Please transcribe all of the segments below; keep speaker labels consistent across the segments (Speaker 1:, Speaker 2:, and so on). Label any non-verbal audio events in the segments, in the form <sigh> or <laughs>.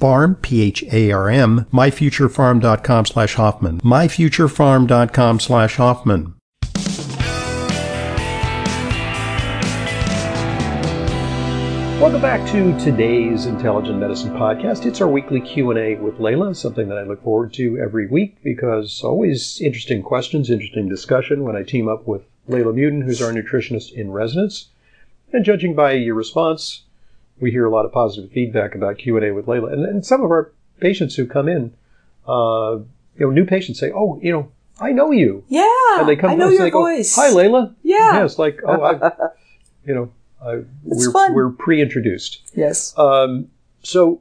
Speaker 1: Pharm, P-H-A-R-M, myfuturepharm.com slash Hoffman, myfuturepharm.com slash Hoffman. Welcome back to today's Intelligent Medicine Podcast. It's our weekly Q&A with Leyla, something that I look forward to every week because always interesting questions, interesting discussion when I team up with Leyla Muedin, who's our nutritionist in residence. And judging by your response, we hear a lot of positive feedback about Q and A with Leyla, and, and, some of our patients who come in, uh, you know, new patients say, "Oh, you know, I know you."
Speaker 2: Yeah,
Speaker 1: and
Speaker 2: they come I know to us your and they voice.
Speaker 1: Go, Hi, Leyla.
Speaker 2: Yeah,
Speaker 1: yeah. It's like, oh, I, <laughs> you know, I, we're
Speaker 2: fun.
Speaker 1: we're pre-introduced.
Speaker 2: Yes.
Speaker 1: Um, so,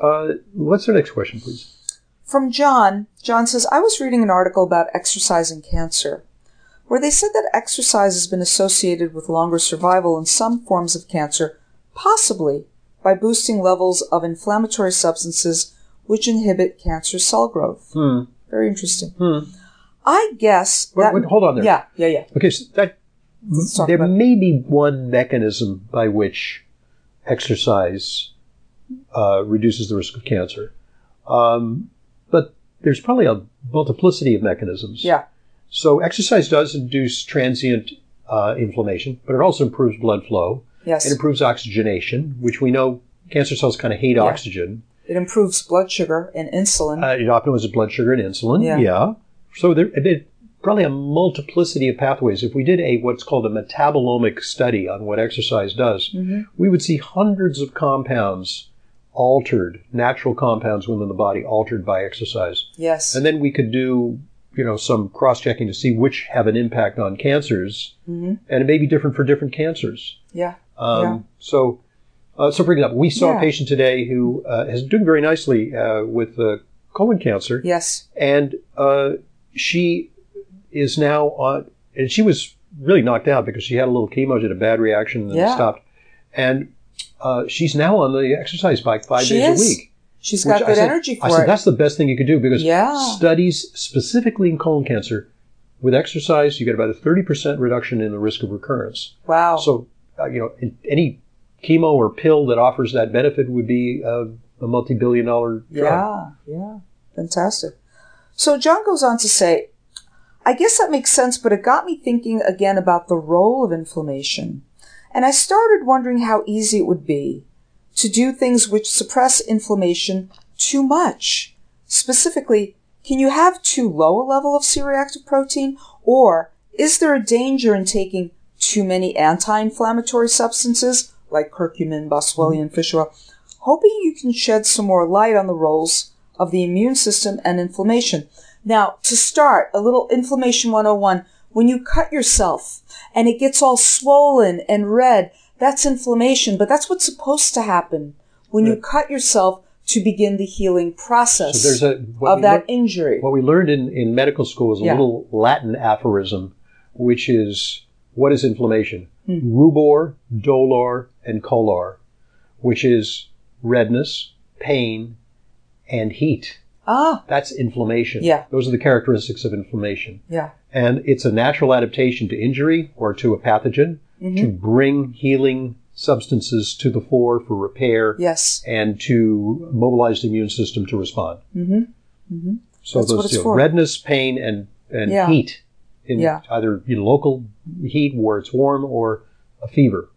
Speaker 1: uh, what's the next question, please?
Speaker 2: From John. John says, I was reading an article about exercise and cancer, where they said that exercise has been associated with longer survival in some forms of cancer possibly by boosting levels of inflammatory substances which inhibit cancer cell growth.
Speaker 1: Hmm.
Speaker 2: Very interesting.
Speaker 1: Hmm.
Speaker 2: I guess
Speaker 1: that, wait, hold on there.
Speaker 2: Yeah, yeah, yeah.
Speaker 1: Okay, so that there may be one mechanism by which exercise uh, reduces the risk of cancer, um, but there's probably a multiplicity of mechanisms.
Speaker 2: Yeah.
Speaker 1: So exercise does induce transient uh, inflammation, but it also improves blood flow.
Speaker 2: Yes.
Speaker 1: It improves oxygenation, which we know cancer cells kind of hate yeah. oxygen.
Speaker 2: It improves blood sugar and insulin.
Speaker 1: Uh, it optimizes blood sugar and insulin.
Speaker 2: Yeah.
Speaker 1: yeah. So there, it, probably a multiplicity of pathways. If we did a what's called a metabolomic study on what exercise does,
Speaker 2: mm-hmm.
Speaker 1: we would see hundreds of compounds altered, natural compounds within the body altered by exercise.
Speaker 2: Yes.
Speaker 1: And then we could do you know some cross checking to see which have an impact on cancers,
Speaker 2: mm-hmm.
Speaker 1: and it may be different for different cancers.
Speaker 2: Yeah.
Speaker 1: Um,
Speaker 2: yeah.
Speaker 1: So, uh, so for example, we saw
Speaker 2: yeah.
Speaker 1: a patient today who uh, is doing very nicely uh, with the colon cancer.
Speaker 2: Yes.
Speaker 1: And uh, she is now on, and she was really knocked out because she had a little chemo, she had a bad reaction, and
Speaker 2: yeah.
Speaker 1: stopped. And uh, she's now on the exercise bike five
Speaker 2: she
Speaker 1: days
Speaker 2: is.
Speaker 1: a week.
Speaker 2: She's got good
Speaker 1: said,
Speaker 2: energy for
Speaker 1: I
Speaker 2: it.
Speaker 1: said that's the best thing you could do because
Speaker 2: yeah.
Speaker 1: studies specifically in colon cancer with exercise, you get about a 30% reduction in the risk of recurrence.
Speaker 2: Wow.
Speaker 1: So uh, Uh, you know, any chemo or pill that offers that benefit would be a, a multi-billion dollar
Speaker 2: drug. Yeah, yeah. Fantastic. So John goes on to say, I guess that makes sense, but it got me thinking again about the role of inflammation. And I started wondering how easy it would be to do things which suppress inflammation too much. Specifically, can you have too low a level of C-reactive protein? Or is there a danger in taking too many anti-inflammatory substances like curcumin, boswellia, and mm-hmm. fish oil, hoping you can shed some more light on the roles of the immune system and inflammation. Now, to start, a little inflammation 101. When you cut yourself and it gets all swollen and red, that's inflammation, but that's what's supposed to happen when right. you cut yourself to begin the healing process so a, of that injury.
Speaker 1: What we learned in, in medical school is a yeah. little Latin aphorism, which is what is inflammation?
Speaker 2: Hmm.
Speaker 1: Rubor, dolor, and color, which is redness, pain, and heat.
Speaker 2: Ah.
Speaker 1: That's inflammation.
Speaker 2: Yeah.
Speaker 1: Those are the characteristics of inflammation.
Speaker 2: Yeah.
Speaker 1: And it's a natural adaptation to injury or to a pathogen
Speaker 2: mm-hmm.
Speaker 1: to bring healing substances to the fore for repair.
Speaker 2: Yes.
Speaker 1: And to mobilize the immune system to respond.
Speaker 2: Mm-hmm. Mm-hmm.
Speaker 1: So
Speaker 2: That's
Speaker 1: those redness, pain, and, and
Speaker 2: yeah.
Speaker 1: heat in
Speaker 2: yeah.
Speaker 1: either you know, local heat where it's warm or a fever.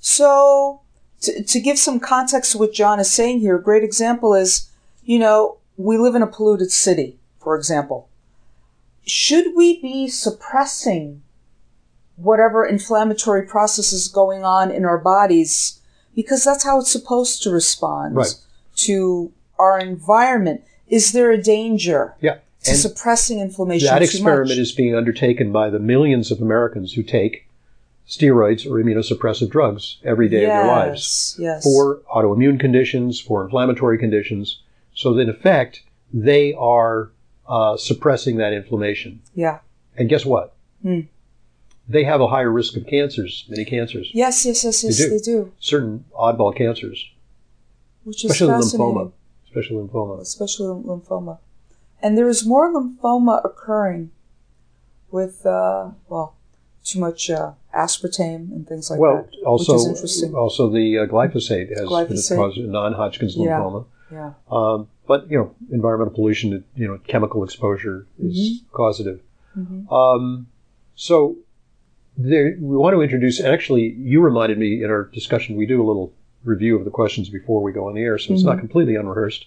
Speaker 2: So, to, to give some context to what John is saying here, a great example is, you know, we live in a polluted city, for example. should we be suppressing whatever inflammatory process is going on in our bodies because that's how it's supposed to respond
Speaker 1: Right.
Speaker 2: to our environment? Is there a danger
Speaker 1: Yeah.
Speaker 2: To
Speaker 1: And
Speaker 2: suppressing inflammation
Speaker 1: that experiment
Speaker 2: much?
Speaker 1: is being undertaken by the millions of Americans who take steroids or immunosuppressive drugs every day
Speaker 2: yes,
Speaker 1: of their lives
Speaker 2: Yes.
Speaker 1: for autoimmune conditions, for inflammatory conditions. So in effect, they are uh, suppressing that inflammation.
Speaker 2: yeah.
Speaker 1: And guess what?
Speaker 2: Hmm.
Speaker 1: They have a higher risk of cancers, many cancers,
Speaker 2: Yes, yes, yes, yes,
Speaker 1: do.
Speaker 2: they do.
Speaker 1: certain oddball cancers,
Speaker 2: Which is
Speaker 1: especially lymphoma. Especially lymphoma.
Speaker 2: especially lymphoma. And there is more lymphoma occurring with, uh, well, too much uh, aspartame and things like
Speaker 1: well,
Speaker 2: that.
Speaker 1: also,
Speaker 2: which is interesting.
Speaker 1: also the uh, glyphosate has
Speaker 2: Glyphosate.
Speaker 1: caused non-Hodgkin's
Speaker 2: Yeah.
Speaker 1: lymphoma.
Speaker 2: Yeah.
Speaker 1: Um, but you know, environmental pollution, you know, chemical exposure is
Speaker 2: Mm-hmm.
Speaker 1: causative.
Speaker 2: Mhm.
Speaker 1: Um, so there, we want to introduce. Actually, you reminded me in our discussion. We do a little review of the questions before we go on the air, so it's not completely unrehearsed.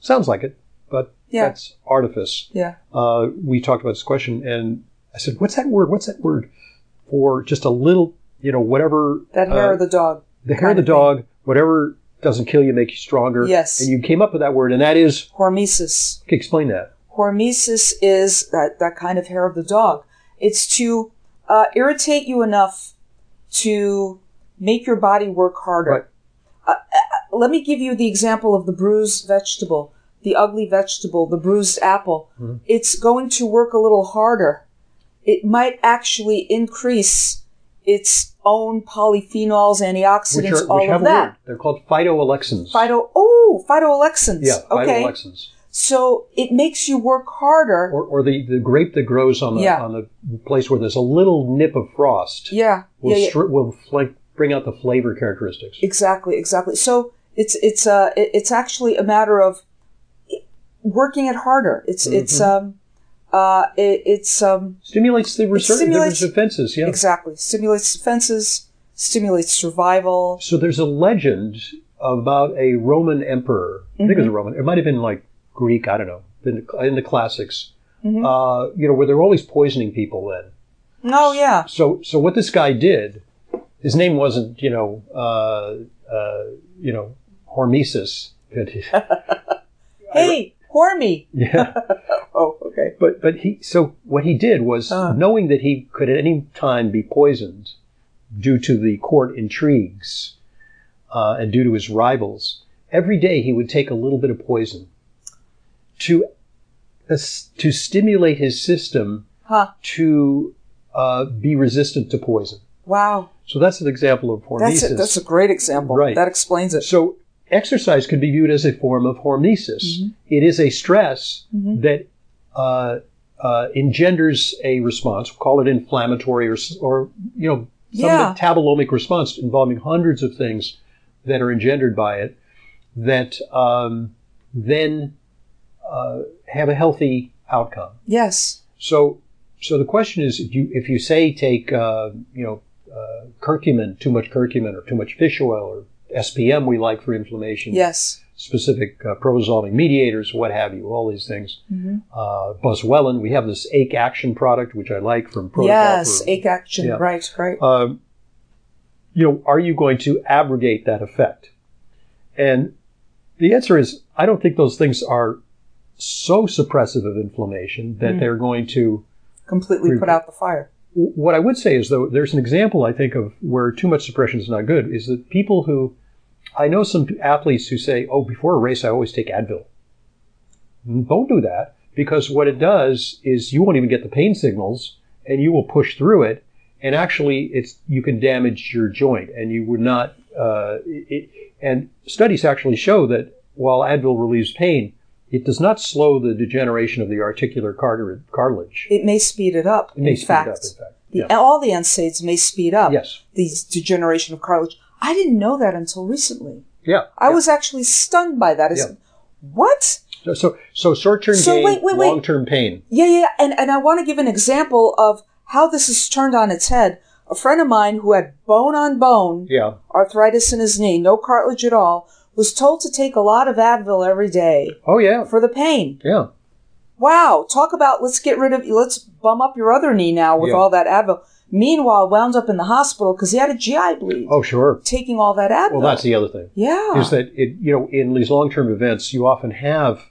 Speaker 1: Sounds like it, but.
Speaker 2: Yeah.
Speaker 1: that's artifice.
Speaker 2: Yeah.
Speaker 1: Uh, we talked about this question, and I said, "What's that word? What's that word for just a little, you know, whatever
Speaker 2: That hair
Speaker 1: uh,
Speaker 2: of the dog.
Speaker 1: the hair of the
Speaker 2: of thing.
Speaker 1: dog, whatever doesn't kill you, make you stronger."
Speaker 2: Yes.
Speaker 1: and you came up with that word, and that is
Speaker 2: Hormesis.
Speaker 1: okay, explain that.
Speaker 2: Hormesis is that, that kind of hair of the dog. It's to uh, irritate you enough to make your body work harder.
Speaker 1: Right.
Speaker 2: Uh, uh, let me give you the example of the bruised vegetable, the ugly vegetable, the bruised apple.
Speaker 1: Mm-hmm.
Speaker 2: It's going to work a little harder. It might actually increase its own polyphenols, antioxidants,
Speaker 1: which, are,
Speaker 2: all
Speaker 1: which
Speaker 2: of that.
Speaker 1: word. They're called phytoalexins.
Speaker 2: Phyto, oh, phytoalexins.
Speaker 1: yeah,
Speaker 2: okay. So it makes you work harder.
Speaker 1: Or, or the, the grape that grows on the
Speaker 2: Yeah.
Speaker 1: on the place where there's a little nip of frost
Speaker 2: yeah,
Speaker 1: will
Speaker 2: yeah, yeah.
Speaker 1: stri- will fl- bring out the flavor characteristics.
Speaker 2: Exactly, exactly. So it's it's uh it's actually a matter of working it harder. It's it's
Speaker 1: Mm-hmm.
Speaker 2: um uh it, it's um
Speaker 1: Stimulates the research,
Speaker 2: stimulates-
Speaker 1: defenses. Yeah.
Speaker 2: exactly stimulates defenses, stimulates survival.
Speaker 1: So there's a legend about a Roman emperor. I think it was
Speaker 2: Mm-hmm.
Speaker 1: a Roman. It might have been like Greek. I don't know. In the, in the classics,
Speaker 2: Mm-hmm.
Speaker 1: uh, you know, where they're always poisoning people. Then,
Speaker 2: Oh yeah,
Speaker 1: so so what this guy did, his name wasn't you know uh, uh, you know Hormesis. <laughs>
Speaker 2: hey, Hormy.
Speaker 1: yeah. <laughs>
Speaker 2: Oh, okay.
Speaker 1: But but he so what he did was
Speaker 2: Ah.
Speaker 1: knowing that he could at any time be poisoned due to the court intrigues uh, and due to his rivals. Every day he would take a little bit of poison to as- to stimulate his system
Speaker 2: Huh?
Speaker 1: to uh, be resistant to poison.
Speaker 2: Wow.
Speaker 1: So that's an example of hormesis.
Speaker 2: That's a, that's a great example.
Speaker 1: Right.
Speaker 2: That explains it.
Speaker 1: So exercise could be viewed as a form of hormesis.
Speaker 2: Mm-hmm.
Speaker 1: It is a stress that uh, uh, engenders a response. we Call it inflammatory or, or you know, some
Speaker 2: Yeah.
Speaker 1: metabolomic response involving hundreds of things that are engendered by it that um, then uh, have a healthy outcome.
Speaker 2: Yes.
Speaker 1: So, so the question is, if you if you say take uh, you know uh, curcumin, too much curcumin, or too much fish oil, or SPM we like for inflammation,
Speaker 2: Yes.
Speaker 1: specific uh, pro-resolving mediators, what have you, all these things.
Speaker 2: Mm-hmm.
Speaker 1: Uh, we have this Ake Action product, which I like from Protocol.
Speaker 2: Yes.
Speaker 1: for-
Speaker 2: Ake action.
Speaker 1: Yeah.
Speaker 2: Right. Right.
Speaker 1: um, you know, are you going to abrogate that effect? And the answer is, I don't think those things are so suppressive of inflammation that
Speaker 2: Mm.
Speaker 1: they're going to
Speaker 2: Completely put out the fire.
Speaker 1: what I would say is though there's an example I think of where too much suppression is not good is that people who I know some athletes who say, "Oh, before a race I always take Advil." Don't do that because what it does is you won't even get the pain signals and you will push through it and actually it's you can damage your joint and you would not uh, it, and studies actually show that while Advil relieves pain, it does not slow the degeneration of the articular cartilage. cartilage.
Speaker 2: It may speed it up.
Speaker 1: It may
Speaker 2: in
Speaker 1: speed
Speaker 2: fact,
Speaker 1: it up, in fact.
Speaker 2: The,
Speaker 1: Yeah.
Speaker 2: all the NSAIDs may speed up
Speaker 1: Yes.
Speaker 2: the degeneration of cartilage. I didn't know that until recently.
Speaker 1: Yeah.
Speaker 2: I was actually stunned by that. Said, What?
Speaker 1: So, so, so short-term
Speaker 2: So
Speaker 1: gain,
Speaker 2: wait, wait, wait.
Speaker 1: long-term pain.
Speaker 2: Yeah, yeah, and and I want to give an example of how this is turned on its head. A friend of mine who had bone on bone
Speaker 1: Yeah.
Speaker 2: arthritis in his knee, no cartilage at all, was told to take a lot of Advil every day
Speaker 1: Oh, yeah.
Speaker 2: for the pain.
Speaker 1: Yeah.
Speaker 2: Wow, talk about let's get rid of let's bum up your other knee now with
Speaker 1: Yeah.
Speaker 2: all that Advil. Meanwhile, wound up in the hospital because he had a GI bleed.
Speaker 1: Oh, sure.
Speaker 2: Taking all that Advil.
Speaker 1: Well, that's the other thing.
Speaker 2: yeah.
Speaker 1: Is that it? You know, in these long-term events, you often have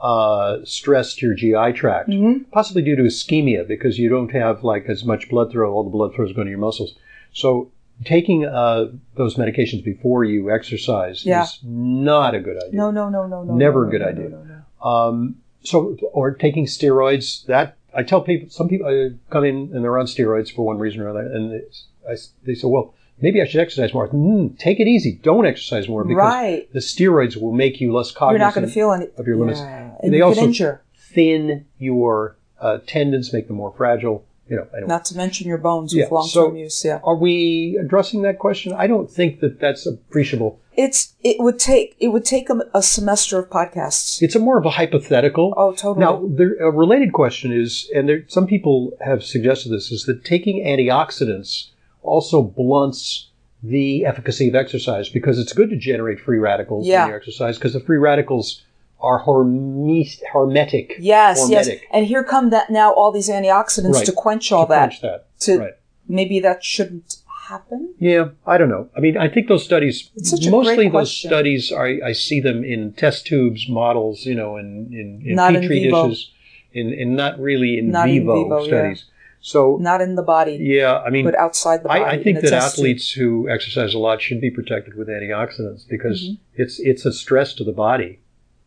Speaker 1: uh, stress to your GI tract,
Speaker 2: Mhm.
Speaker 1: possibly due to ischemia, because you don't have like as much blood flow. All the blood flow is going to your muscles. So, taking uh, those medications before you exercise
Speaker 2: Yeah.
Speaker 1: is not a good idea.
Speaker 2: No, no, no, no, no.
Speaker 1: Never
Speaker 2: no,
Speaker 1: a good
Speaker 2: no,
Speaker 1: idea.
Speaker 2: No, no, no.
Speaker 1: Um, so, or taking steroids. That I tell people. Some people uh, come in and they're on steroids for one reason or another, and it's, I, they say, "Well, maybe I should exercise more." Mm, take it easy. Don't exercise more because
Speaker 2: Right.
Speaker 1: the steroids will make you less
Speaker 2: cognitive
Speaker 1: You're
Speaker 2: not going to feel any
Speaker 1: of your limits.
Speaker 2: Yeah. And
Speaker 1: They also-
Speaker 2: injure.
Speaker 1: thin your uh, tendons, make them more fragile. You know. Anyway.
Speaker 2: Not to mention your bones
Speaker 1: Yeah,
Speaker 2: with long-term
Speaker 1: so-
Speaker 2: use. Yeah.
Speaker 1: Are we addressing that question? I don't think that that's appreciable.
Speaker 2: It's it would take it would take a, a semester of podcasts.
Speaker 1: It's a more of a hypothetical.
Speaker 2: Oh, totally.
Speaker 1: Now, there, a related question is, and there, some people have suggested this, is that taking antioxidants also blunts the efficacy of exercise because it's good to generate free radicals
Speaker 2: Yeah.
Speaker 1: when you exercise because the free radicals are horme- hormetic.
Speaker 2: yes, yes. And here come that now all these antioxidants
Speaker 1: Right.
Speaker 2: to quench all
Speaker 1: To
Speaker 2: that.
Speaker 1: quench that.
Speaker 2: To
Speaker 1: Right.
Speaker 2: maybe that shouldn't happen.
Speaker 1: Yeah, I don't know. I mean, I think those studies,
Speaker 2: It's such
Speaker 1: mostly those studies, I, I see them in test tubes, models, you know, in, in, in
Speaker 2: Not in
Speaker 1: petri
Speaker 2: vivo.
Speaker 1: dishes, in, in not really in
Speaker 2: Not in
Speaker 1: vivo,
Speaker 2: vivo, yeah.
Speaker 1: studies. So,
Speaker 2: Not in the body,
Speaker 1: yeah, I mean,
Speaker 2: but outside the body.
Speaker 1: I, I think that
Speaker 2: test tube.
Speaker 1: athletes who exercise a lot should be protected with antioxidants because
Speaker 2: Mm-hmm.
Speaker 1: it's it's a stress to the body,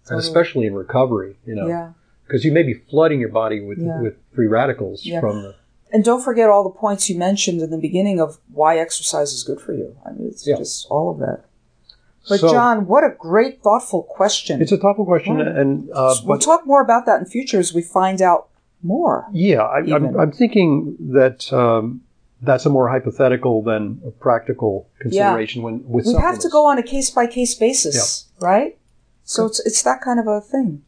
Speaker 1: and especially in recovery. You know,
Speaker 2: Yeah.
Speaker 1: because you may be flooding your body with
Speaker 2: Yeah.
Speaker 1: with free radicals
Speaker 2: Yeah.
Speaker 1: from the.
Speaker 2: And don't forget all the points you mentioned in the beginning of why exercise is good for you. I mean, it's
Speaker 1: Yeah.
Speaker 2: just all of that. But
Speaker 1: So,
Speaker 2: John, what a great, thoughtful question.
Speaker 1: it's a thoughtful question, and uh,
Speaker 2: we'll talk more about that in future as we find out more.
Speaker 1: yeah, I, I'm. I'm thinking that um, that's a more hypothetical than a practical consideration when with
Speaker 2: We have to go on a case by case basis, right? So it's it's that kind of a thing.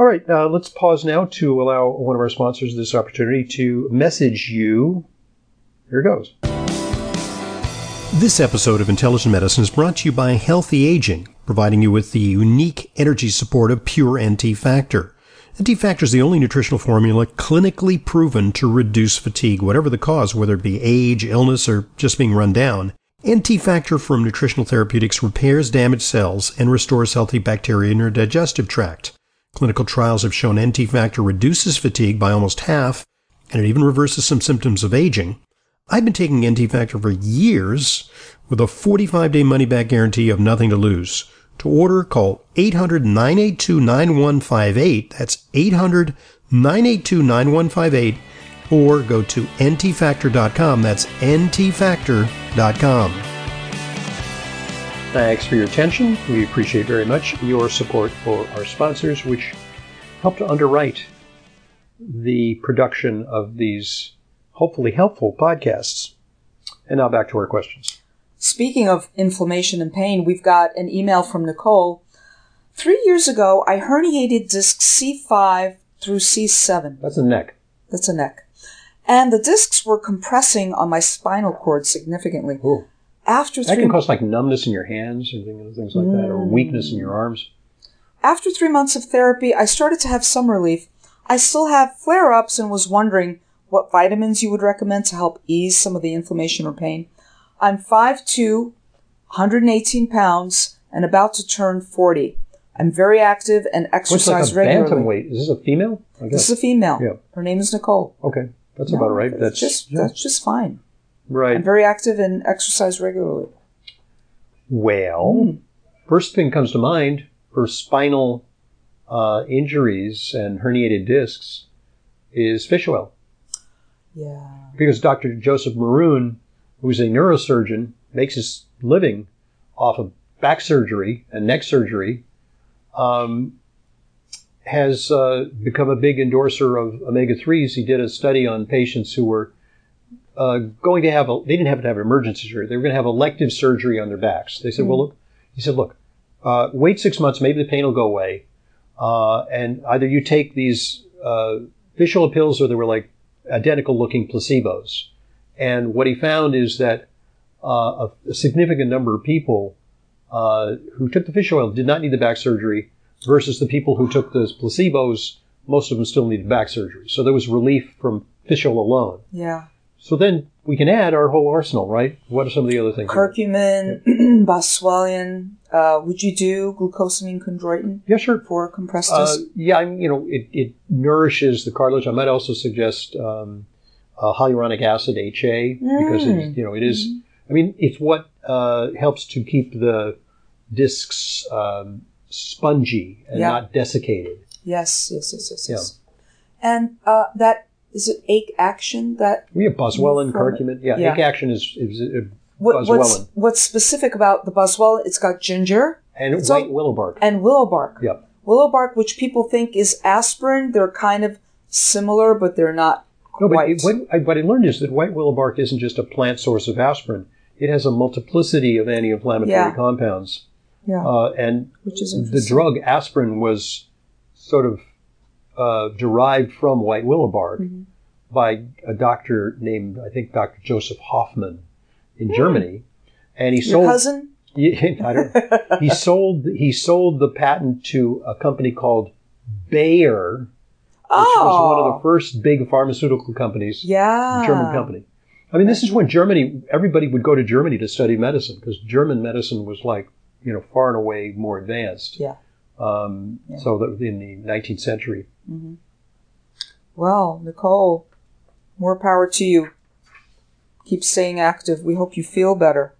Speaker 1: All right, uh, let's pause now to allow one of our sponsors this opportunity to message you. Here it goes.
Speaker 3: This episode of Intelligent Medicine is brought to you by Healthy Aging, providing you with the unique energy support of Pure NT Factor. NT Factor is the only nutritional formula clinically proven to reduce fatigue, whatever the cause, whether it be age, illness, or just being run down. NT Factor from Nutritional Therapeutics repairs damaged cells and restores healthy bacteria in your digestive tract. Clinical trials have shown NT Factor reduces fatigue by almost half, and it even reverses some symptoms of aging. I've been taking NT Factor for years with a 45 day money back guarantee of nothing to lose. To order, call 800 982 9158. That's 800 982 9158. Or go to ntfactor.com. That's ntfactor.com.
Speaker 1: Thanks for your attention. We appreciate very much your support for our sponsors, which help to underwrite the production of these hopefully helpful podcasts. And now back to our questions.
Speaker 2: Speaking of inflammation and pain, we've got an email from Nicole. Three years ago, I herniated disc C5 through C7.
Speaker 1: That's a neck.
Speaker 2: That's a neck. And the discs were compressing on my spinal cord significantly.
Speaker 1: Ooh.
Speaker 2: After
Speaker 1: That
Speaker 2: three,
Speaker 1: can cause like numbness in your hands and things like that, or mm. weakness in your arms.
Speaker 2: after three months of therapy, I started to have some relief. I still have flare ups and was wondering what vitamins you would recommend to help ease some of the inflammation or pain. I'm 5'2, 118 pounds, and about to turn 40. I'm very active and
Speaker 1: What's like
Speaker 2: exercise
Speaker 1: a
Speaker 2: regularly.
Speaker 1: bantamweight? Is this a female?
Speaker 2: This is a female.
Speaker 1: Yeah.
Speaker 2: Her name is Nicole.
Speaker 1: Okay, that's about right.
Speaker 2: That's
Speaker 1: That's
Speaker 2: just
Speaker 1: yeah.
Speaker 2: that's just fine.
Speaker 1: Right.
Speaker 2: I'm very active and exercise regularly.
Speaker 1: Well,
Speaker 2: Hmm.
Speaker 1: first thing comes to mind for spinal uh, injuries and herniated discs is fish oil.
Speaker 2: Yeah.
Speaker 1: Because Dr. Joseph Maroon, who's a neurosurgeon, makes his living off of back surgery and neck surgery, um, has uh, become a big endorser of omega 3s. He did a study on patients who were uh, going to have a, they didn't have to have an emergency surgery. They were going to have elective surgery on their backs. They said, well, look, he said, look, uh, wait six months, maybe the pain will go away. Uh, and either you take these uh, fish oil pills or they were like identical looking placebos. And what he found is that uh, a, a significant number of people uh, who took the fish oil did not need the back surgery, versus the people who took the placebos, most of them still needed back surgery. So there was relief from fish oil alone.
Speaker 2: Yeah.
Speaker 1: So then we can add our whole arsenal, right? What are some of the other things?
Speaker 2: Curcumin, <clears throat> boswellian. Uh, would you do glucosamine chondroitin
Speaker 1: Yeah, sure.
Speaker 2: for compressed
Speaker 1: Uh, yeah, I'm, you know, it, it nourishes the cartilage. I might also suggest um, uh, hyaluronic acid HA because it's, you know it is- I mean, it's what uh, helps to keep the discs um, spongy and
Speaker 2: Yeah.
Speaker 1: not desiccated.
Speaker 2: Yes, yes, yes, yes, yes. And uh, that is it. Ache action. That
Speaker 1: We have
Speaker 2: it.
Speaker 1: curcumin. Yeah,
Speaker 2: Yeah.
Speaker 1: ake action is, is, uh
Speaker 2: what, what's what's specific about the boswellia? It's got ginger
Speaker 1: and
Speaker 2: So-
Speaker 1: white willow bark.
Speaker 2: and willow bark.
Speaker 1: Yep.
Speaker 2: Willow bark, which people think is aspirin, they're kind of similar, but they're not
Speaker 1: No, but it, what, I, what I learned is that white willow bark isn't just a plant source of aspirin. It has a multiplicity of anti-inflammatory
Speaker 2: Yeah.
Speaker 1: compounds.
Speaker 2: yeah,
Speaker 1: Uh, and
Speaker 2: which is
Speaker 1: the drug aspirin was sort of uh, derived from white willow bark
Speaker 2: Mhm.
Speaker 1: by a doctor named, I think, Dr. Joseph Hoffman in Germany. And he.
Speaker 2: Your
Speaker 1: sold.
Speaker 2: cousin? <laughs>
Speaker 1: Yeah, I don't, he <laughs> sold he sold the patent to a company called Bayer, which was one of
Speaker 2: oh,
Speaker 1: the first big pharmaceutical companies,
Speaker 2: yeah,
Speaker 1: German company. I mean, this is when Germany, everybody would go to Germany to study medicine because German medicine was like, you know, far and away more advanced.
Speaker 2: Yeah.
Speaker 1: Um,
Speaker 2: Yeah.
Speaker 1: So that in the 19th century.
Speaker 2: Well, Nicole, more power to you. Keep staying active. We hope you feel better.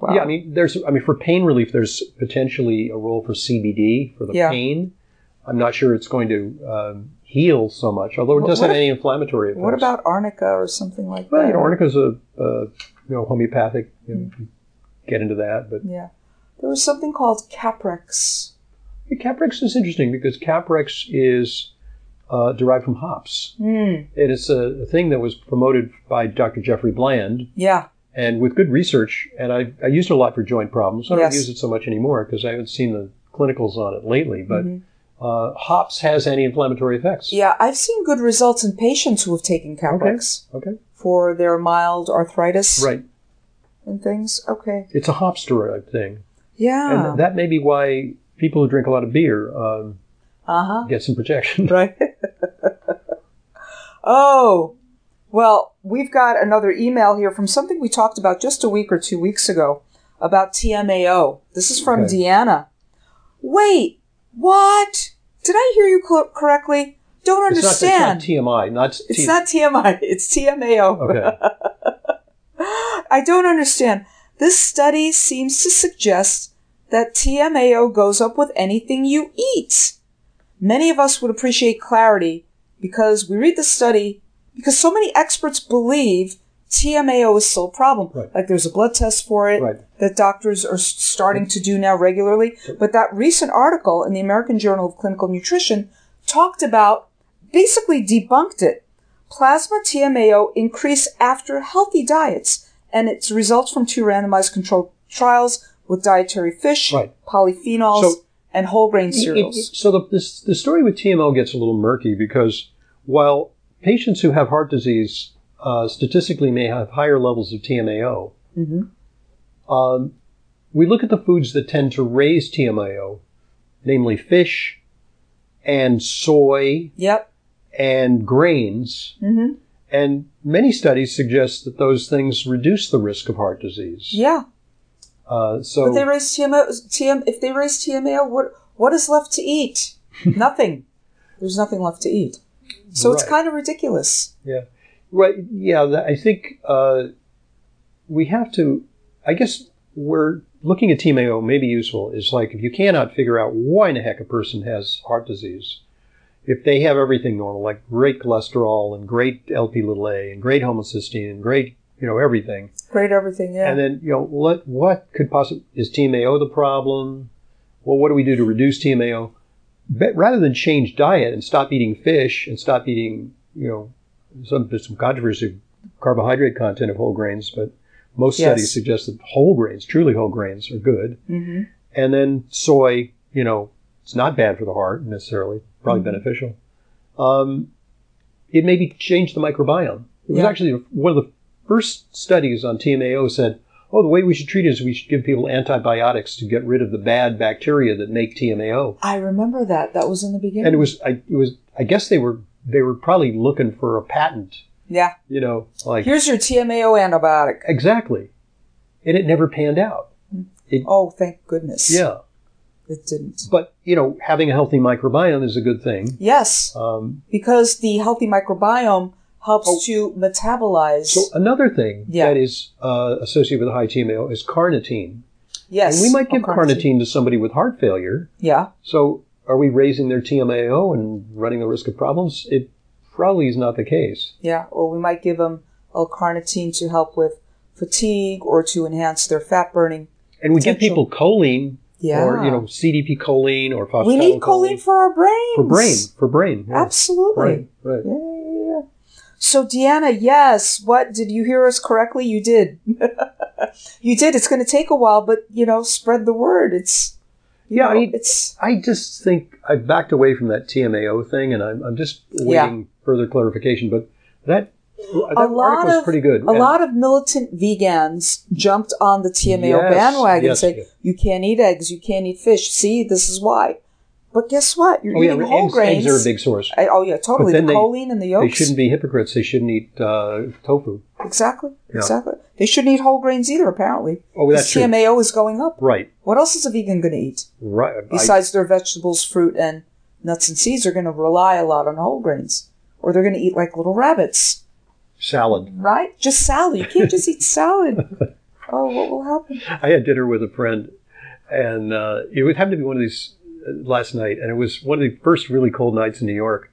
Speaker 2: Wow.
Speaker 1: Yeah, I mean, there's, I mean, for pain relief, there's potentially a role for CBD for the
Speaker 2: Yeah.
Speaker 1: pain. I'm not sure it's going to um, heal so much, although it does
Speaker 2: what
Speaker 1: have
Speaker 2: if-
Speaker 1: anti-inflammatory effects.
Speaker 2: what about arnica or something like
Speaker 1: Well,
Speaker 2: that?
Speaker 1: you know, arnica's a, uh, you know, homeopathic. You know,
Speaker 2: Mm.
Speaker 1: Get into that, but
Speaker 2: Yeah. There was something called Kaprex.
Speaker 1: Kaprex is interesting because Kaprex is uh, derived from hops.
Speaker 2: Hmm.
Speaker 1: It is a, thing that was promoted by Dr. Jeffrey Bland,
Speaker 2: Yeah.
Speaker 1: and with good research. And I, I used it a lot for joint problems. I don't
Speaker 2: Yes.
Speaker 1: use it so much anymore because I haven't seen the clinicals on it lately. But
Speaker 2: Mhm.
Speaker 1: uh, hops has anti-inflammatory effects.
Speaker 2: Yeah, I've seen good results in patients who have taken Kaprex
Speaker 1: Okay.
Speaker 2: for their mild arthritis
Speaker 1: Right.
Speaker 2: and things. Okay.
Speaker 1: It's a hop steroid thing,
Speaker 2: Yeah.
Speaker 1: and that may be why people who drink a lot of beer um,
Speaker 2: uh huh.
Speaker 1: get some protection.
Speaker 2: Right. <laughs> oh, well, we've got another email here from something we talked about just a week or two weeks ago about TMAO. This is from
Speaker 1: Okay.
Speaker 2: Deanna. Wait, what? Did I hear you co- correctly? Don't
Speaker 1: It's not, it's not
Speaker 2: understand.
Speaker 1: TMI, not
Speaker 2: It's not TMI, <laughs> it's TMAO.
Speaker 1: Okay. <laughs>
Speaker 2: I don't understand. This study seems to suggest that TMAO goes up with anything you eat. Many of us would appreciate clarity because we read the study because so many experts believe TMAO is still a problem.
Speaker 1: Right.
Speaker 2: Like there's a blood test for it
Speaker 1: Right.
Speaker 2: that doctors are starting to do now regularly. But that recent article in the American Journal of Clinical Nutrition talked about, basically debunked it. Plasma TMAO increase after healthy diets, and it's results from two randomized controlled trials with dietary fish,
Speaker 1: Right.
Speaker 2: polyphenols,
Speaker 1: So-
Speaker 2: and whole grain
Speaker 1: It- it-
Speaker 2: cereals.
Speaker 1: so the, this, the story with TMO gets a little murky because while patients who have heart disease uh, statistically may have higher levels of TMAO,
Speaker 2: Mhm.
Speaker 1: um, we look at the foods that tend to raise TMAO, namely fish and soy
Speaker 2: Yep.
Speaker 1: and grains,
Speaker 2: hmm
Speaker 1: and many studies suggest that those things reduce the risk of heart disease.
Speaker 2: Yeah.
Speaker 1: Uh, so
Speaker 2: But they raise TMAO. TM, if they raise TMAO, what what is left to eat? <laughs> nothing. There's nothing left to eat. So it's kind of ridiculous. Yeah.
Speaker 1: Right. Yeah. I think uh, we have to. I guess we're looking at TMAO may be useful. Is like if you cannot figure out why in the heck a person has heart disease, if they have everything normal, like great cholesterol and great LP little a and great homocysteine and great you know everything,
Speaker 2: Great everything. Yeah.
Speaker 1: and then you know what what could possibly is TMAO the problem? Well, what do we do to reduce TMAO? But rather than change diet and stop eating fish and stop eating, you know, some there's some controversy carbohydrate content of whole grains, but most
Speaker 2: Yes.
Speaker 1: studies suggest that whole grains, truly whole grains, are good.
Speaker 2: hmm
Speaker 1: And then soy, you know, it's not bad for the heart necessarily, probably
Speaker 2: Mhm.
Speaker 1: beneficial. Um, it maybe changed the microbiome. It was
Speaker 2: Yeah.
Speaker 1: actually one of the first studies on TMAO said, oh, the way we should treat it is we should give people antibiotics to get rid of the bad bacteria that make TMAO.
Speaker 2: I remember that. That was in the beginning.
Speaker 1: And it was, I, it was, I guess they were, they were probably looking for a patent,
Speaker 2: yeah.
Speaker 1: you know, like
Speaker 2: Here's your TMAO antibiotic.
Speaker 1: exactly, and it never panned out.
Speaker 2: Oh, thank goodness.
Speaker 1: Yeah,
Speaker 2: It didn't.
Speaker 1: but you know, having a healthy microbiome is a good thing.
Speaker 2: Yes,
Speaker 1: Um,
Speaker 2: because the healthy microbiome helps
Speaker 1: Oh.
Speaker 2: to metabolize.
Speaker 1: so another thing
Speaker 2: Yeah.
Speaker 1: that is uh, associated with high TMAO is carnitine.
Speaker 2: yes.
Speaker 1: And we might give
Speaker 2: Oh,
Speaker 1: carnitine to somebody with heart failure.
Speaker 2: Yeah.
Speaker 1: So are we raising their TMAO and running the risk of problems? It probably is not the case.
Speaker 2: Yeah. Or we might give them L-carnitine to help with fatigue or to enhance their fat burning.
Speaker 1: And we give people choline
Speaker 2: Yeah.
Speaker 1: or, you know, CDP choline or phosphatidylcholine.
Speaker 2: we need choline for our brains.
Speaker 1: For brain. For brain. yeah.
Speaker 2: Absolutely.
Speaker 1: Right, right.
Speaker 2: Yeah. So, Deanna, yes. What did you hear us correctly? You did. <laughs> you did. It's going to take a while, but you know, spread the word. It's
Speaker 1: Yeah, I
Speaker 2: know,
Speaker 1: mean,
Speaker 2: it's
Speaker 1: I just think I backed away from that TMAO thing, and I'm, I'm just
Speaker 2: Yeah.
Speaker 1: waiting further clarification. But that that
Speaker 2: a lot of
Speaker 1: pretty good.
Speaker 2: A
Speaker 1: And-
Speaker 2: lot of militant vegans jumped on the TMAO
Speaker 1: Yes,
Speaker 2: bandwagon,
Speaker 1: yes,
Speaker 2: saying
Speaker 1: yes.
Speaker 2: you can't eat eggs, you can't eat fish. See, this is why. But guess what? You're
Speaker 1: oh yeah,
Speaker 2: eating whole
Speaker 1: eggs,
Speaker 2: grains.
Speaker 1: eggs are a big source.
Speaker 2: I- oh yeah, totally. The
Speaker 1: then they-
Speaker 2: choline and the
Speaker 1: They shouldn't be hypocrites. They shouldn't eat uh, tofu.
Speaker 2: exactly.
Speaker 1: Yeah.
Speaker 2: Exactly. They shouldn't eat whole grains either. Apparently,
Speaker 1: Oh, that's true.
Speaker 2: TMAO is going up.
Speaker 1: Right,
Speaker 2: What else is a vegan going to eat
Speaker 1: right. I-
Speaker 2: besides their vegetables, fruit, and nuts and seeds? They're going to rely a lot on whole grains, or they're going to eat like little rabbits.
Speaker 1: salad.
Speaker 2: Right? Just salad. You can't just eat salad. <laughs> Oh, what will happen?
Speaker 1: I had dinner with a friend, and uh, it would happen to be one of these last night, and it was one of the first really cold nights in New York,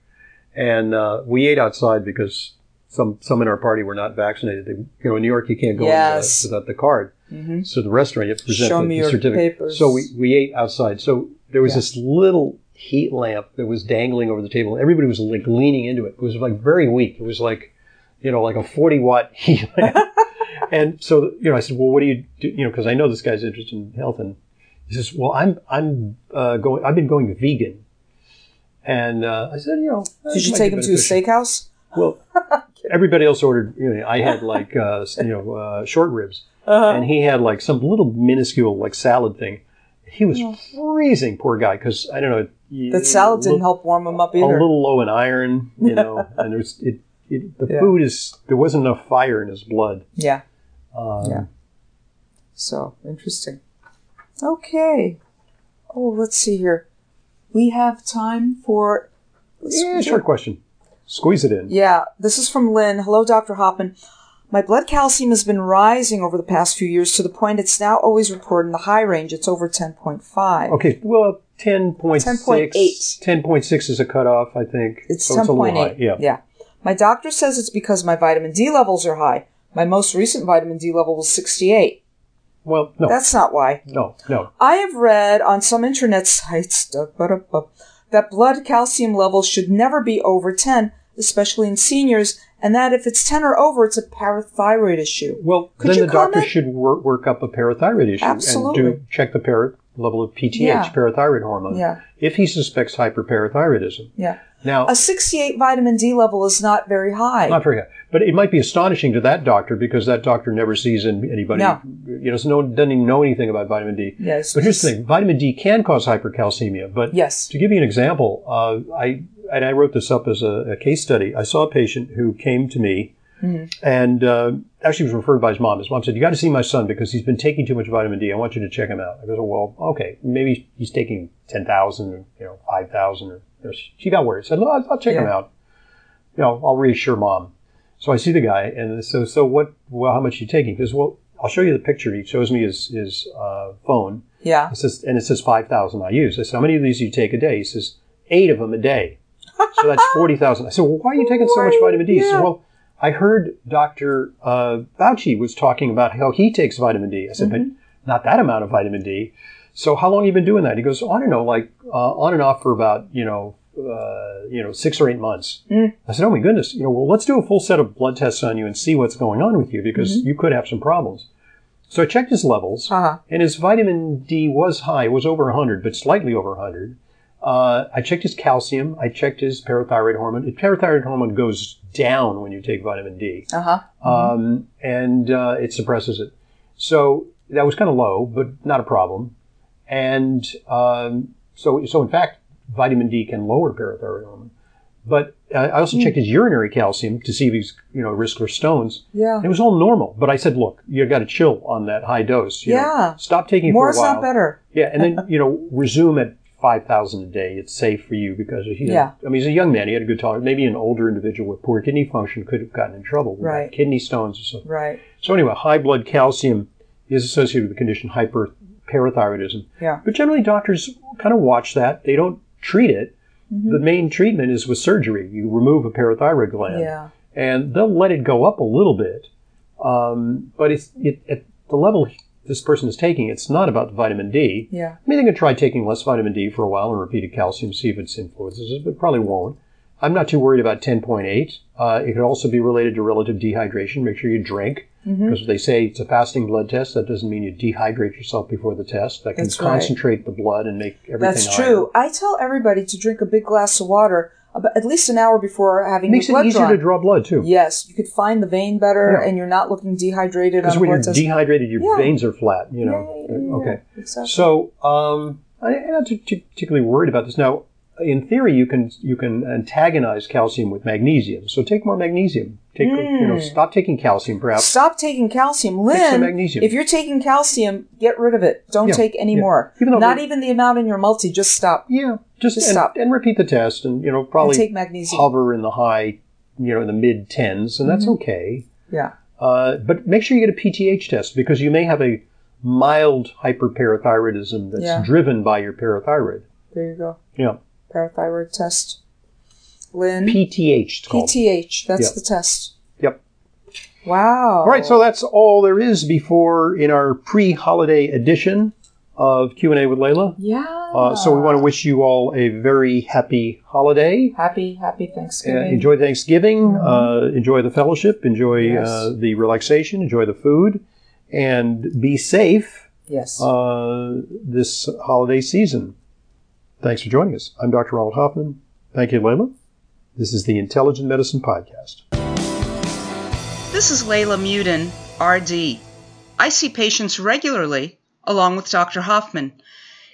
Speaker 1: and uh, we ate outside because some some in our party were not vaccinated. They, you know, in New York you can't go
Speaker 2: Yes.
Speaker 1: without the card.
Speaker 2: hmm
Speaker 1: So the restaurant you have to present
Speaker 2: Show
Speaker 1: the,
Speaker 2: me
Speaker 1: the
Speaker 2: your
Speaker 1: certificate.
Speaker 2: papers.
Speaker 1: So we, we ate outside. So there was
Speaker 2: Yeah.
Speaker 1: this little heat lamp that was dangling over the table. Everybody was like leaning into it. It was like very weak. It was like, you know, like a 40 watt heat lamp. <laughs> and so, you know, I said, well, what do you do? You know, because I know this guy's interested in health. And he says, well, I'm, I'm uh, going, I've been going vegan. And uh, I said, you know,
Speaker 2: Did you take him to a steakhouse?
Speaker 1: Well, everybody else ordered, you know, I had like, uh, you know, uh, short ribs
Speaker 2: Uh-huh.
Speaker 1: and he had like some little minuscule like salad thing. He was freezing, poor guy, because I don't know.
Speaker 2: That salad didn't help warm him up either.
Speaker 1: A little low in iron, you know, <laughs> and there's it, it. The
Speaker 2: Yeah.
Speaker 1: food is there wasn't enough fire in his blood.
Speaker 2: Yeah.
Speaker 1: Um,
Speaker 2: Yeah. So interesting. Okay. Oh, let's see here. We have time for.
Speaker 1: Yeah, short question. Squeeze it in.
Speaker 2: Yeah, this is from Lynn. Hello, Dr. Hoffman. My blood calcium has been rising over the past few years to the point it's now always reported in the high range. It's over 10.5.
Speaker 1: Okay, well, 10.6.
Speaker 2: 10.8.
Speaker 1: 10.6 is a cutoff, I think.
Speaker 2: It's
Speaker 1: So a little
Speaker 2: 10.8.
Speaker 1: high, Yeah.
Speaker 2: yeah. My doctor says it's because my vitamin D levels are high. My most recent vitamin D level was 68.
Speaker 1: Well, no,
Speaker 2: That's not why.
Speaker 1: no, no.
Speaker 2: I have read on some internet sites da- ba- da- ba- that blood calcium levels should never be over 10, especially in seniors, and that if it's 10 or over, it's a parathyroid issue.
Speaker 1: Well,
Speaker 2: Could
Speaker 1: then the doctor should work, work up a parathyroid issue
Speaker 2: Absolutely.
Speaker 1: and do check the para, level of PTH,
Speaker 2: Yeah.
Speaker 1: parathyroid hormone,
Speaker 2: Yeah.
Speaker 1: if he suspects hyperparathyroidism.
Speaker 2: Yeah.
Speaker 1: Now,
Speaker 2: A 68 vitamin D level is not very high.
Speaker 1: not very high, but it might be astonishing to that doctor because that doctor never sees anybody.
Speaker 2: No.
Speaker 1: You know, no, doesn't even know anything about vitamin D.
Speaker 2: yes.
Speaker 1: But here's the thing: vitamin D can cause hypercalcemia. But
Speaker 2: Yes.
Speaker 1: to give you an example, uh, I and I wrote this up as a, a case study. I saw a patient who came to me and uh, actually was referred by his mom. His mom said, "You got to see my son because he's been taking too much vitamin D. I want you to check him out." I go, "Well, okay, maybe he's taking ten thousand, or you know, five thousand, or you know, she got worried. Said, "Well, I'll, I'll check him out. You know, I'll reassure mom." So I see the guy, and so so what? Well, how much are you taking? Because well, I'll show you the picture. He shows me his his uh, phone.
Speaker 2: Yeah.
Speaker 1: It says, and it says 5,000 IUs. I said, how many of these do you take a day? He says, eight of them a day. So that's 40,000. I said, well, why are you taking so much vitamin D? He
Speaker 2: yeah.
Speaker 1: said, well, I heard Dr. Uh, Fauci was talking about how he takes vitamin D. I said,
Speaker 2: Mm-hmm.
Speaker 1: but not that amount of vitamin D. So how long have you been doing that? He goes, oh, I don't know, like uh, on and off for about, you know, uh, you know, six or eight months.
Speaker 2: Mm.
Speaker 1: I said, oh my goodness, you know, well, let's do a full set of blood tests on you and see what's going on with you because
Speaker 2: Mm-hmm.
Speaker 1: you could have some problems. So I checked his levels,
Speaker 2: Uh-huh.
Speaker 1: and his vitamin D was high. It was over 100, but slightly over 100. Uh, I checked his calcium. I checked his parathyroid hormone. His parathyroid hormone goes down when you take vitamin D,
Speaker 2: Uh huh.
Speaker 1: um, and uh, it suppresses it. So that was kind of low, but not a problem. And um, so, so in fact, vitamin D can lower parathyroid hormone. But uh, I also
Speaker 2: Hmm.
Speaker 1: checked his urinary calcium to see if he's, you know, risk for stones.
Speaker 2: Yeah.
Speaker 1: And it was all normal. But I said, look, you got to chill on that high dose. you know.
Speaker 2: Yeah.
Speaker 1: Stop taking it
Speaker 2: More
Speaker 1: for a while.
Speaker 2: More is not better.
Speaker 1: Yeah, and then <laughs> you know resume at five thousand a day. It's safe for you because he.
Speaker 2: Yeah.
Speaker 1: I mean, he's a young man. He had a good tolerance. Maybe an older individual with poor kidney function could have gotten in trouble. with
Speaker 2: Right.
Speaker 1: Kidney stones or something.
Speaker 2: Right.
Speaker 1: So anyway, high blood calcium is associated with the condition hyperparathyroidism.
Speaker 2: Yeah.
Speaker 1: But generally, doctors kind of watch that. They don't treat it.
Speaker 2: Mm-hmm.
Speaker 1: The main treatment is with surgery. You remove a parathyroid gland
Speaker 2: Yeah.
Speaker 1: and they'll let it go up a little bit. Um, but it's it, at the level this person is taking, it's not about the vitamin D.
Speaker 2: Yeah.
Speaker 1: I mean, they can try taking less vitamin D for a while and repeated calcium, see if it's influences it, but probably won't. I'm not too worried about 10.8. Uh, it could also be related to relative dehydration. Make sure you drink
Speaker 2: Mm-hmm.
Speaker 1: because they say it's a fasting blood test. That doesn't mean you dehydrate yourself before the test. That can
Speaker 2: That's right.
Speaker 1: concentrate the blood and make everything.
Speaker 2: That's
Speaker 1: higher.
Speaker 2: true. I tell everybody to drink a big glass of water about, at least an hour before having
Speaker 1: Makes
Speaker 2: your
Speaker 1: it
Speaker 2: blood
Speaker 1: easier
Speaker 2: drawn.
Speaker 1: to draw blood too.
Speaker 2: Yes, you could find the vein better,
Speaker 1: Yeah.
Speaker 2: and you're not looking dehydrated
Speaker 1: Because when you're
Speaker 2: test.
Speaker 1: dehydrated, your
Speaker 2: Yeah.
Speaker 1: veins are flat. You know.
Speaker 2: yeah.
Speaker 1: Okay.
Speaker 2: Exactly.
Speaker 1: So um, I'm not too, too particularly worried about this. Now, in theory, you can you can antagonize calcium with magnesium. So take more magnesium. Take you know
Speaker 2: Mm.
Speaker 1: stop taking calcium perhaps.
Speaker 2: Stop taking calcium, Lynn.
Speaker 1: magnesium.
Speaker 2: If you're taking calcium, get rid of it. Don't
Speaker 1: Yeah,
Speaker 2: take any
Speaker 1: yeah.
Speaker 2: more.
Speaker 1: Even
Speaker 2: Not even the amount in your multi. Just stop.
Speaker 1: yeah, just,
Speaker 2: Just
Speaker 1: and,
Speaker 2: stop.
Speaker 1: and repeat the test, and you know
Speaker 2: And
Speaker 1: probably
Speaker 2: take magnesium.
Speaker 1: hover in the high, you know, in the mid tens, and that's
Speaker 2: Mm-hmm.
Speaker 1: okay.
Speaker 2: Yeah.
Speaker 1: Uh, but make sure you get a PTH test because you may have a mild hyperparathyroidism that's
Speaker 2: Yeah.
Speaker 1: driven by your parathyroid.
Speaker 2: There you go.
Speaker 1: Yeah,
Speaker 2: Parathyroid test. Lynn.
Speaker 1: PTH. It's called.
Speaker 2: PTH. That's
Speaker 1: Yeah.
Speaker 2: the test.
Speaker 1: Yep.
Speaker 2: Wow.
Speaker 1: All right, so that's all there is before in our pre-holiday edition of Q and A with Leyla.
Speaker 2: Yeah.
Speaker 1: Uh, so we want to wish you all a very happy holiday.
Speaker 2: happy, happy
Speaker 1: Uh,
Speaker 2: Thanksgiving.
Speaker 1: enjoy Thanksgiving. Uh, enjoy the fellowship. Enjoy
Speaker 2: Yes.
Speaker 1: uh, the relaxation. Enjoy the food, and be safe
Speaker 2: Yes.
Speaker 1: uh, this holiday season. Thanks for joining us. I'm Dr. Ronald Hoffman. Thank you, Leyla. This is the Intelligent Medicine Podcast.
Speaker 4: This is Leyla Muedin, RD. I see patients regularly, along with Dr. Hoffman.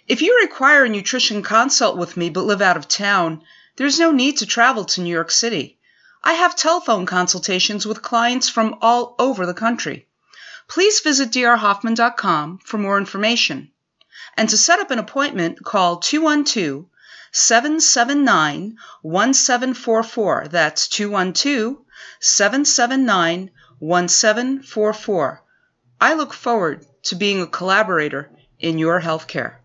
Speaker 4: If you require a nutrition consult with me but live out of town, there's no need to travel to New York City. I have telephone consultations with clients from all over the country. Please visit drhoffman.com for more information. And to set up an appointment, call 212 779 1744. That's 212 779 1744. I look forward to being a collaborator in your healthcare.